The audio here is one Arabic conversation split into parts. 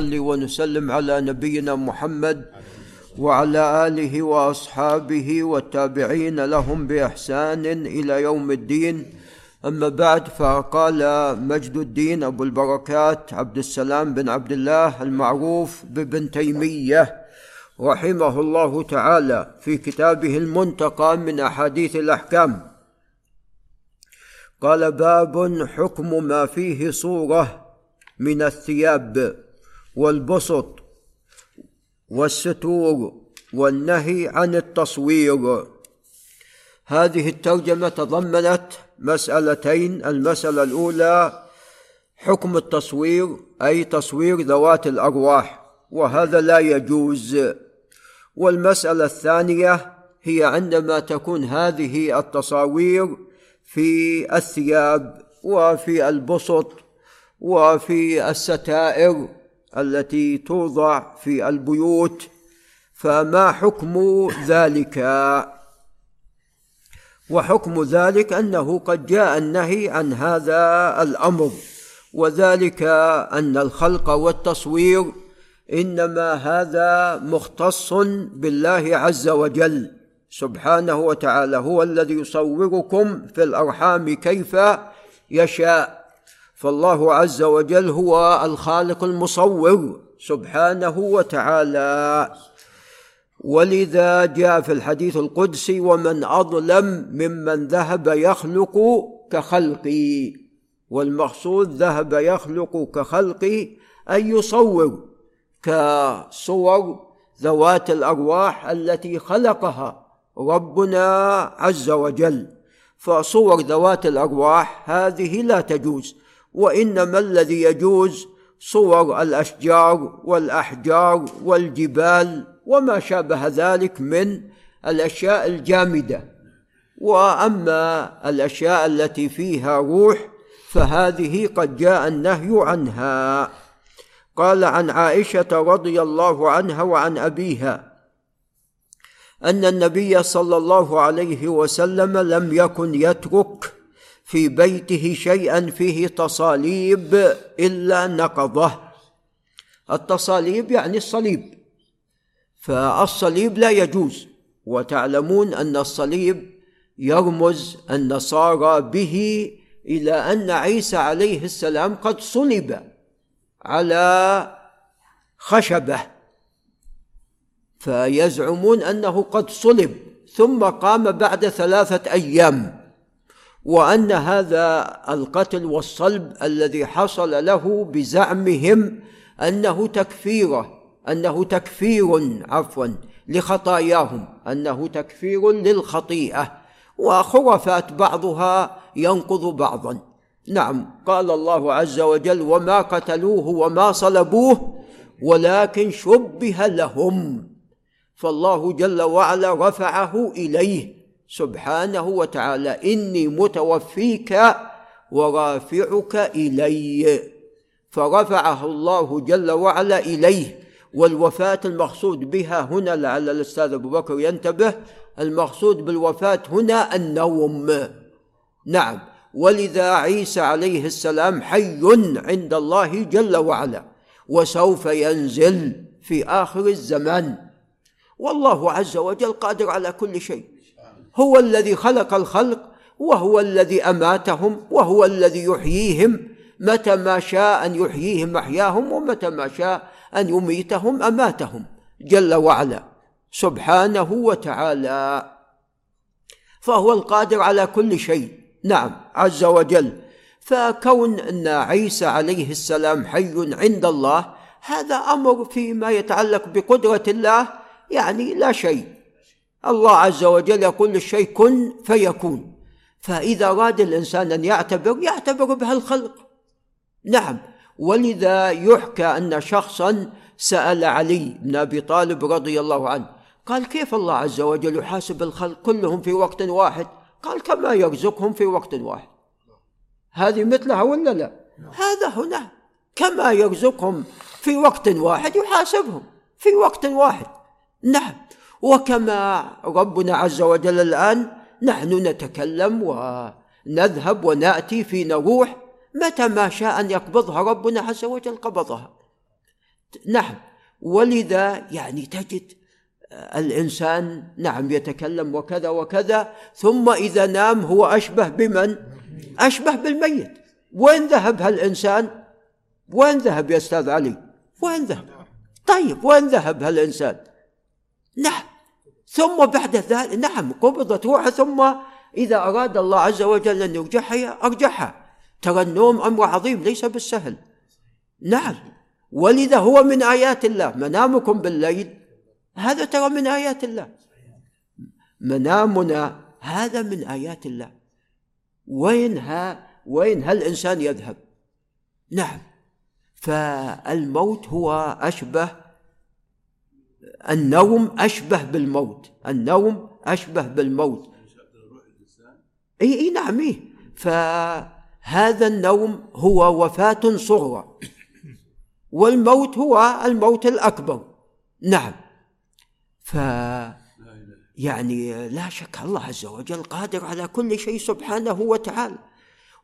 نصلي ونسلم على نبينا محمد وعلى آله وأصحابه والتابعين لهم بإحسان إلى يوم الدين. أما بعد فقال مجد الدين أبو البركات عبد السلام بن عبد الله المعروف بابن تيمية رحمه الله تعالى في كتابه المنتقى من أحاديث الأحكام. قال باب حكم ما فيه صورة من الثياب. والبسط والستور والنهي عن التصوير هذه الترجمه تضمنت مسألتين. المسألة الأولى حكم التصوير أي تصوير ذوات الأرواح وهذا لا يجوز. والمسألة الثانية هي عندما تكون هذه التصاوير في الثياب وفي البسط وفي الستائر التي توضع في البيوت فما حكم ذلك؟ وحكم ذلك أنه قد جاء النهي عن هذا الأمر وذلك أن الخلق والتصوير إنما هذا مختص بالله عز وجل. سبحانه وتعالى هو الذي يصوركم في الأرحام كيف يشاء. فالله عز وجل هو الخالق المصور سبحانه وتعالى. ولذا جاء في الحديث القدسي ومن أظلم ممن ذهب يخلق كخلقي. والمقصود ذهب يخلق كخلقي أي يصور كصور ذوات الأرواح التي خلقها ربنا عز وجل. فصور ذوات الأرواح هذه لا تجوز. وإنما الذي يجوز صور الأشجار والأحجار والجبال وما شابه ذلك من الأشياء الجامدة. وأما الأشياء التي فيها روح فهذه قد جاء النهي عنها. قال عن عائشة رضي الله عنها وعن أبيها أن النبي صلى الله عليه وسلم لم يكن يترك في بيته شيئا فيه تصاليب إلا نقضه. التصاليب يعني الصليب. فالصليب لا يجوز. وتعلمون أن الصليب يرمز النصارى به إلى أن عيسى عليه السلام قد صلب على خشبة. فيزعمون أنه قد صلب. ثم قام بعد ثلاثة أيام. وأن هذا القتل والصلب الذي حصل له بزعمهم أنه تكفيره أنه تكفير عفوا لخطاياهم أنه تكفير للخطيئة. وخرفات بعضها ينقض بعضا. نعم قال الله عز وجل وما قتلوه وما صلبوه ولكن شبه لهم فالله جل وعلا رفعه إليه. سبحانه وتعالى إني متوفيك ورافعك إلي. فرفعه الله جل وعلا إليه والوفاة المقصود بها هنا لعل الأستاذ أبو بكر ينتبه المقصود بالوفاة هنا النوم. نعم. ولذا عيسى عليه السلام حي عند الله جل وعلا وسوف ينزل في آخر الزمان. والله عز وجل قادر على كل شيء. هو الذي خلق الخلق وهو الذي أماتهم وهو الذي يحييهم. متى ما شاء أن يحييهم أحياهم ومتى ما شاء أن يميتهم أماتهم. جل وعلا. سبحانه وتعالى. فهو القادر على كل شيء. نعم. عز وجل. فكون أن عيسى عليه السلام حي عند الله هذا أمر فيما يتعلق بقدرة الله يعني لا شيء. الله عز وجل يقول للشيء كن فيكون. فإذا أراد الإنسان أن يعتبر يعتبر بهالخلق. نعم. ولذا يحكى أن شخصا سأل علي بن أبي طالب رضي الله عنه قال كيف الله عز وجل يحاسب الخلق كلهم في وقت واحد؟ قال كما يرزقهم في وقت واحد. هذه مثلها ولا لا؟ هذا هنا. كما يرزقهم في وقت واحد يحاسبهم في وقت واحد. وكما ربنا عز وجل الآن نحن نتكلم ونذهب ونأتي في نروح متى ما شاء أن يقبضها ربنا عز وجل قبضها نعم ولذا يعني تجد الإنسان نعم يتكلم وكذا وكذا ثم إذا نام هو أشبه بمن؟ أشبه بالميت وين ذهب هالإنسان؟ وين ذهب يا أستاذ علي؟ وين ذهب؟ طيب وين ذهب هالإنسان؟ نعم ثم بعد ذلك نعم قبضت روحه ثم إذا أراد الله عز وجل أن يرجعها أرجعها ترى النوم أمر عظيم ليس بالسهل. نعم. ولذا هو من آيات الله منامكم بالليل. هذا ترى من آيات الله. منامنا هذا من آيات الله. وين ها وين هالإنسان يذهب؟ نعم. فالموت هو أشبه النوم أشبه بالموت النوم أشبه بالموت. إي إي نعم إيه فهذا النوم هو وفاة صغرى. والموت هو الموت الأكبر. نعم. ف يعني لا شك الله عز وجل قادر على كل شيء سبحانه وتعالى.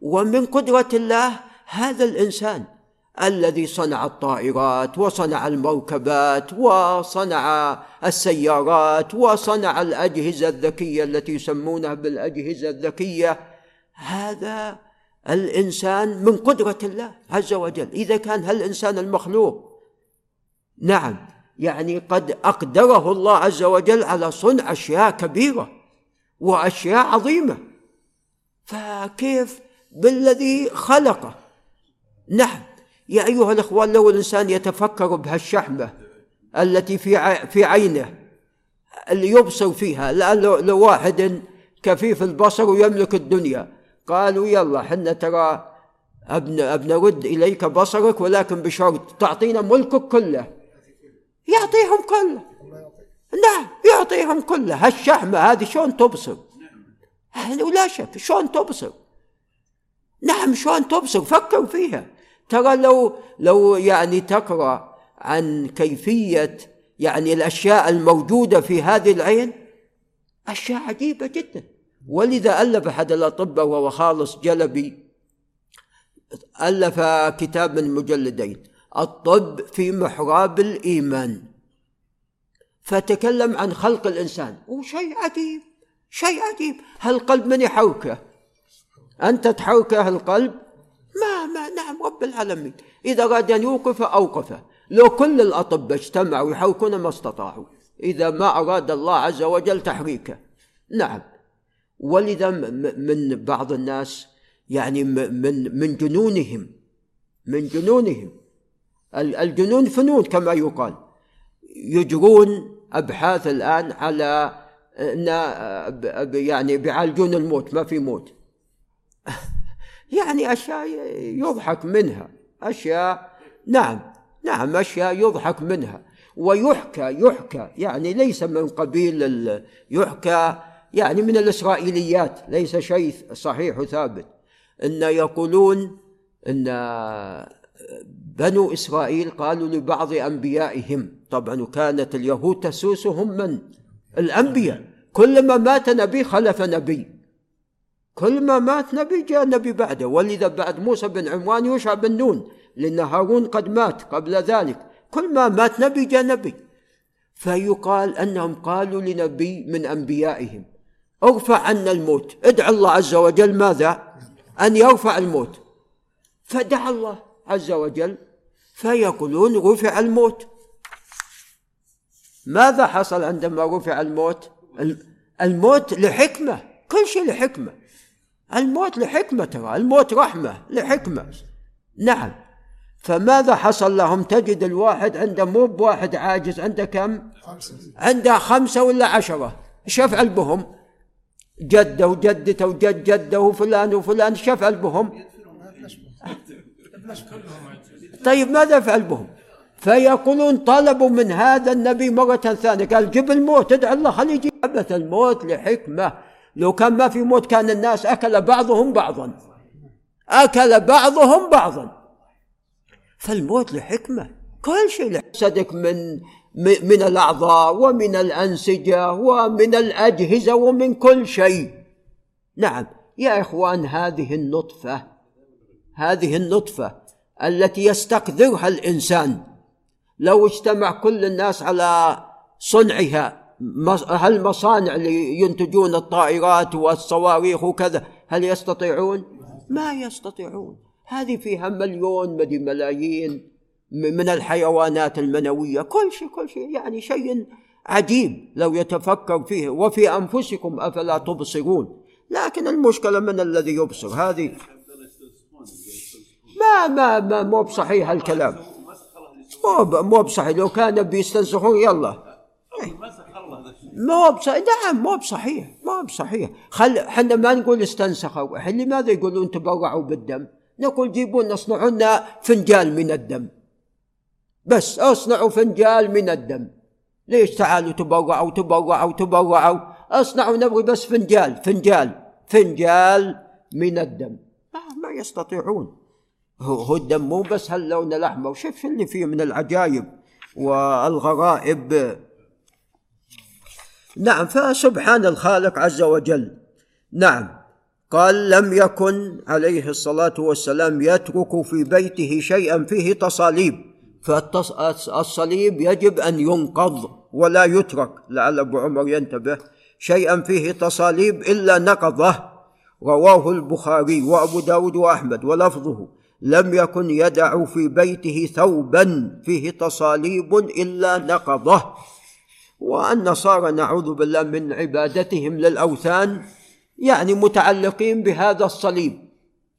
ومن قدرة الله هذا الإنسان الذي صنع الطائرات وصنع المركبات وصنع السيارات وصنع الأجهزة الذكية التي يسمونها بالأجهزة الذكية. هذا الإنسان من قدرة الله عز وجل. إذا كان هالإنسان المخلوق؟ نعم. يعني قد أقدره الله عز وجل على صنع أشياء كبيرة وأشياء عظيمة. فكيف بالذي خلقه؟ نعم. يا أيها الإخوان لو الإنسان يتفكر بهالشحمة التي في في عينه اللي يبصر فيها لأن لو واحد كفيف البصر ويملك الدنيا. قالوا يلا حنا ترى ابن ابن رد إليك بصرك ولكن بشرط تعطينا ملكك كله. يعطيهم كله. نعم يعطيهم كله. هالشحمة هذه شلون تبصر؟ ولا شك شلون تبصر؟ نعم شلون تبصر؟ فكر فيها. ترى لو لو يعني تقرأ عن كيفية يعني الأشياء الموجودة في هذه العين أشياء عجيبة جدا. ولذا ألف احد الاطباء وهو خالص جلبي. ألف كتاب من مجلدين. الطب في محراب الإيمان. فتكلم عن خلق الإنسان. وشيء عجيب شيء عجيب. هالقلب من يحركه؟ أنت تحركه القلب؟ ما نعم رب العالمين. إذا أراد أن يوقف أوقفه لو كل الأطباء اجتمعوا يحركون ما استطاعوا. إذا ما أراد الله عز وجل تحريكه. نعم. ولذا من بعض الناس يعني من من جنونهم من جنونهم. الجنون فنون كما يقال. يجرون أبحاث الآن على أن يعني بيعالجون الموت ما في موت. يعني أشياء يضحك منها. أشياء نعم نعم أشياء يضحك منها. ويحكى يحكى يعني ليس من قبيل يحكى يعني من الإسرائيليات ليس شيء صحيح وثابت إن يقولون إن بنو إسرائيل قالوا لبعض أنبيائهم طبعا وكانت اليهود تسوسهم من؟ الأنبياء. كلما مات نبي خلف نبي. كل ما مات نبي جاء نبي بعده. ولذا بعد موسى بن عمران يوشع بن نون لأن هارون قد مات قبل ذلك. كل ما مات نبي جاء نبي. فيقال أنهم قالوا لنبي من أنبيائهم ارفع عنا الموت. ادعى الله عز وجل ماذا؟ أن يرفع الموت. فدعا الله عز وجل فيقولون رفع الموت. ماذا حصل عندما رفع الموت؟ الموت لحكمة كل شيء لحكمة. الموت لحكمة ترى الموت رحمة لحكمة. نعم. فماذا حصل لهم؟ تجد الواحد عنده مو بواحد عاجز عنده كم؟ عنده خمسة ولا عشرة. يفعل بهم جده وجدته وجد جده وفلان وفلان يفعل بهم طيب ماذا يفعل بهم فيقولون طلبوا من هذا النبي مرة ثانية. قال جب الموت ادعو الله خليه يجيب. الموت لحكمة. لو كان ما في موت كان الناس أكل بعضهم بعضا. أكل بعضهم بعضا. فالموت لحكمة كل شيء صدق من من الأعضاء ومن الأنسجة ومن الأجهزة ومن كل شيء. نعم. يا إخوان هذه النطفة هذه النطفة التي يستقذرها الإنسان. لو اجتمع كل الناس على صنعها هل مصانع اللي ينتجون الطائرات والصواريخ وكذا هل يستطيعون؟ ما يستطيعون. هذه فيها مليون مدي ملايين من الحيوانات المنوية. كل شيء كل شيء. يعني شيء عجيب لو يتفكر فيه. وفي أنفسكم أفلا تبصرون. لكن المشكلة من الذي يبصر؟ هذه ما ما ما مو بصحيح الكلام. مو مو بصحيح. لو كان بيستنسخون يلا. مو بصحيح نعم مو بصحيح مو بصحيح. خل إحنا ما نقول استنسخوا إحنا لماذا يقولون تبرعوا بالدم؟ نقول جيبوا اصنعوا لنا فنجال من الدم. بس اصنعوا فنجال من الدم. ليش تعالوا تبرعوا تبرعوا تبرعوا اصنعوا نبغي بس فنجال فنجال فنجال من الدم. ما يستطيعون. هو الدم مو بس هاللون الاحمر شوف اللي فيه من العجائب والغرائب؟ نعم فسبحان الخالق عز وجل. نعم. قال لم يكن عليه الصلاة والسلام يترك في بيته شيئا فيه تصاليب. فالصليب يجب أن ينقض ولا يترك. لعل أبو عمر ينتبه شيئا فيه تصاليب إلا نقضه. رواه البخاري وأبو داود وأحمد ولفظه لم يكن يدع في بيته ثوبا فيه تصاليب إلا نقضه. والنصارى نعوذ بالله من عبادتهم للأوثان يعني متعلقين بهذا الصليب.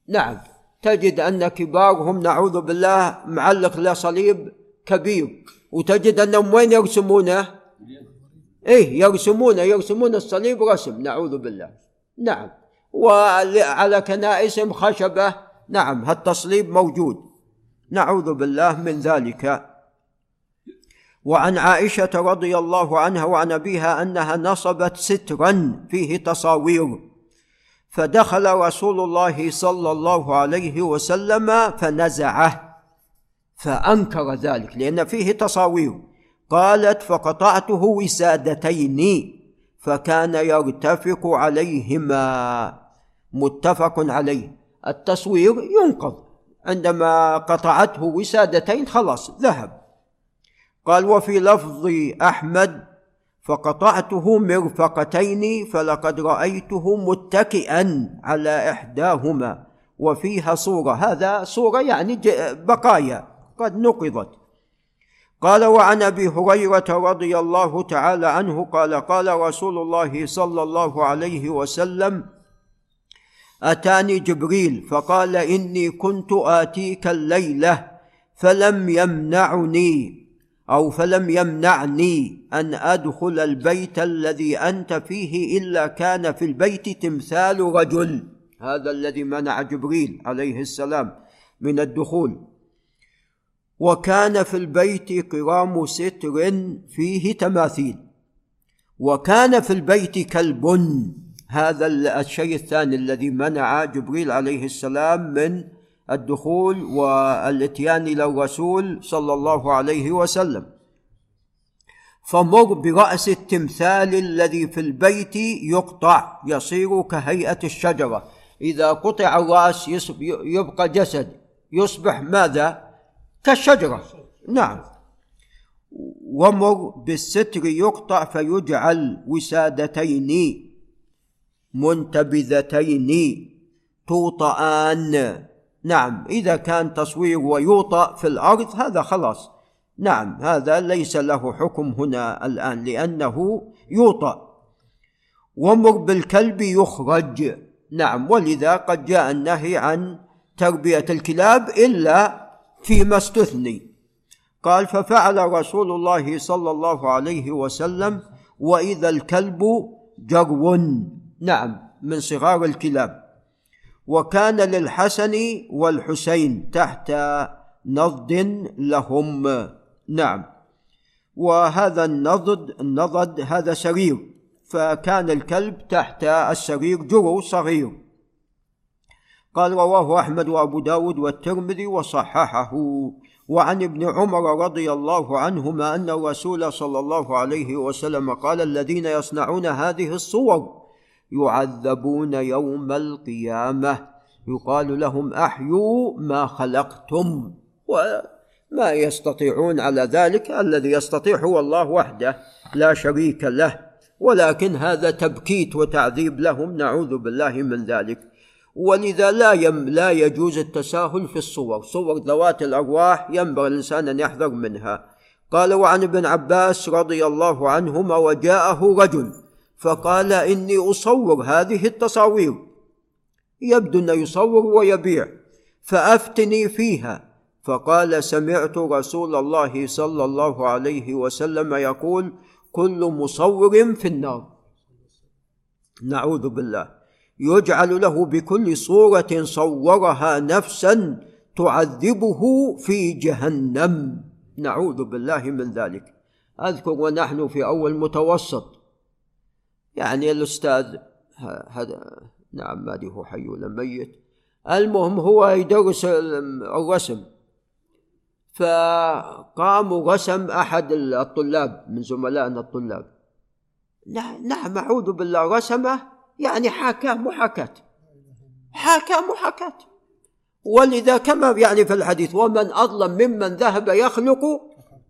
نعم تجد أن كبارهم نعوذ بالله معلق له صليب كبير وتجد أنهم وين يرسمونه؟ إيه يرسمونه يرسمون الصليب رسم نعوذ بالله. نعم وعلى كنائسهم خشبة نعم هالتصليب موجود. نعوذ بالله من ذلك. وعن عائشة رضي الله عنها وعن أبيها أنها نصبت سترا فيه تصاوير. فدخل رسول الله صلى الله عليه وسلم فنزعه فأنكر ذلك لأن فيه تصاوير. قالت فقطعته وسادتين فكان يرتفق عليهما. متفق عليه. التصوير ينقض. عندما قطعته وسادتين خلاص ذهب. قال وفي لفظ أحمد فقطعته مرفقتين فلقد رأيته متكئا على إحداهما وفيها صورة. هذا صورة يعني بقايا قد نقضت. قال وعن أبي هريرة رضي الله تعالى عنه قال قال رسول الله صلى الله عليه وسلم أتاني جبريل فقال إني كنت آتيك الليلة فلم يمنعني. أو فلم يمنعني أن أدخل البيت الذي أنت فيه إلا كان في البيت تمثال رجل. هذا الذي منع جبريل عليه السلام من الدخول. وكان في البيت قرام ستر فيه تماثيل. وكان في البيت كلب. هذا الشيء الثاني الذي منع جبريل عليه السلام من الدخول والاتيان إلى الرسول صلى الله عليه وسلم. فمر برأس التمثال الذي في البيت يقطع يصير كهيئة الشجرة. إذا قطع الرأس يبقى جسد. يصبح ماذا؟ كالشجرة. نعم. ومر بالستر يقطع فيجعل وسادتين منتبذتين توطئان نعم إذا كان تصوير ويوطأ في الأرض هذا خلاص. نعم هذا ليس له حكم هنا الآن لأنه يوطأ. ومر بالكلب يخرج. نعم ولذا قد جاء النهي عن تربية الكلاب إلا فيما استثني. قال ففعل رسول الله صلى الله عليه وسلم وإذا الكلب جرو. نعم من صغار الكلاب. وكان للحسن والحسين تحت نضد لهم. نعم. وهذا النضد النضد هذا سرير فكان الكلب تحت السرير جرو صغير. قال رواه أحمد وأبو داود والترمذي وصححه. وعن ابن عمر رضي الله عنهما أن الرسول صلى الله عليه وسلم قال الذين يصنعون هذه الصور يعذبون يوم القيامة. يقال لهم أحيوا ما خلقتم ما يستطيعون على ذلك الذي يستطيع هو الله وحده. لا شريك له. ولكن هذا تبكيت وتعذيب لهم. نعوذ بالله من ذلك. ولذا لا يم لا يجوز التساهل في الصور. صور ذوات الأرواح ينبغي الإنسان أن يحذر منها. قال وعن ابن عباس رضي الله عنهما وجاءه رجل فقال إني أصور هذه التصاوير. يبدو انه يصور ويبيع. فأفتني فيها. فقال سمعت رسول الله صلى الله عليه وسلم يقول كل مصور في النار. نعوذ بالله. يجعل له بكل صورة صورها نفسا تعذبه في جهنم. نعوذ بالله من ذلك. أذكر ونحن في أول متوسط. يعني الأستاذ هذا نعم ما هو حي ولا ميت. المهم هو يدرس الرسم. فقام ورسم أحد الطلاب من زملائنا الطلاب. نعم اعوذ بالله رسمه يعني حاكاه محاكاة. حاكاه محاكاة. ولذا كما يعني في الحديث ومن أظلم ممن ذهب يخلق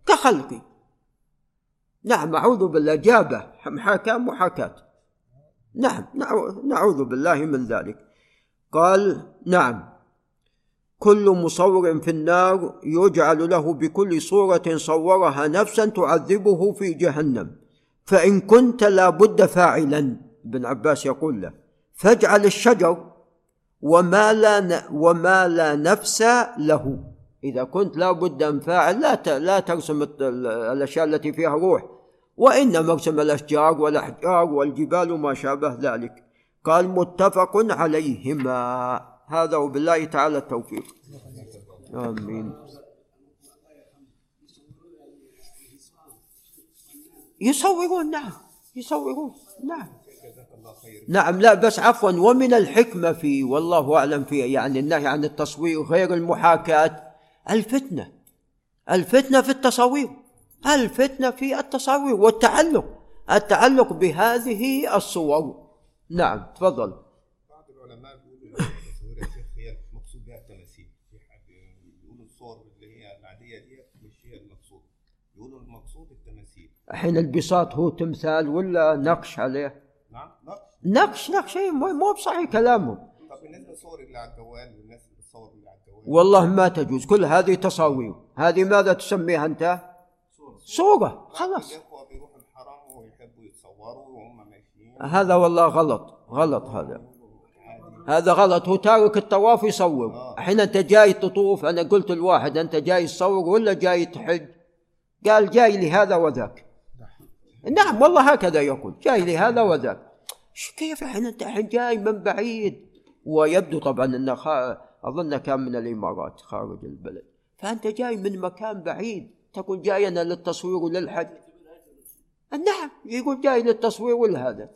كخلقي نعم أعوذ بالله جابه محاكاه محاكاه نعم نعوذ بالله من ذلك. قال نعم. كل مصور في النار يجعل له بكل صورة صورها نفسا تعذبه في جهنم. فإن كنت لابد فاعلا ابن عباس يقول له. فاجعل الشجر وما لا وما لا نفس له. إذا كنت لابد أن فاعل لا لا ترسم الأشياء التي فيها روح. وإنما ارسم الأشجار والأحجار والجبال وما شابه ذلك. قال متفق عليهما. هذا وبالله تعالى التوفيق. آمين. يصورون نعم. يصورون نعم. نعم لا بس عفوا. ومن الحكمة في والله أعلم في يعني النهي عن التصوير غير المحاكاة. الفتنة. الفتنة في التصاوير. الفتنة في التصاوير والتعلق. التعلق بهذه الصور. نعم تفضل. الحين البساط هو تمثال ولا نقش عليه؟ نعم نقش. نقش اي مو بصحيح كلامهم طب بالنسبة للصور اللي على الجوال والناس على الجوال والله ما تجوز. كل هذه تصاوير. هذه ماذا تسميها أنت؟ صورة, صورة. خلاص. هذا والله غلط. غلط هذا. هذا غلط. هو تارك الطواف يصور. آه. الحين أنت جاي تطوف. أنا قلت الواحد أنت جاي تصور ولا جاي تحج؟ قال جاي لهذا وذاك. نعم والله هكذا يقول. جاي لهذا وذاك. كيف الحين أنت الحين جاي من بعيد؟ ويبدو طبعا انه أظن كان من الإمارات خارج البلد. فأنت جاي من مكان بعيد تقول جاي أنا للتصوير وللحج نعم يقول جاي للتصوير ولهذا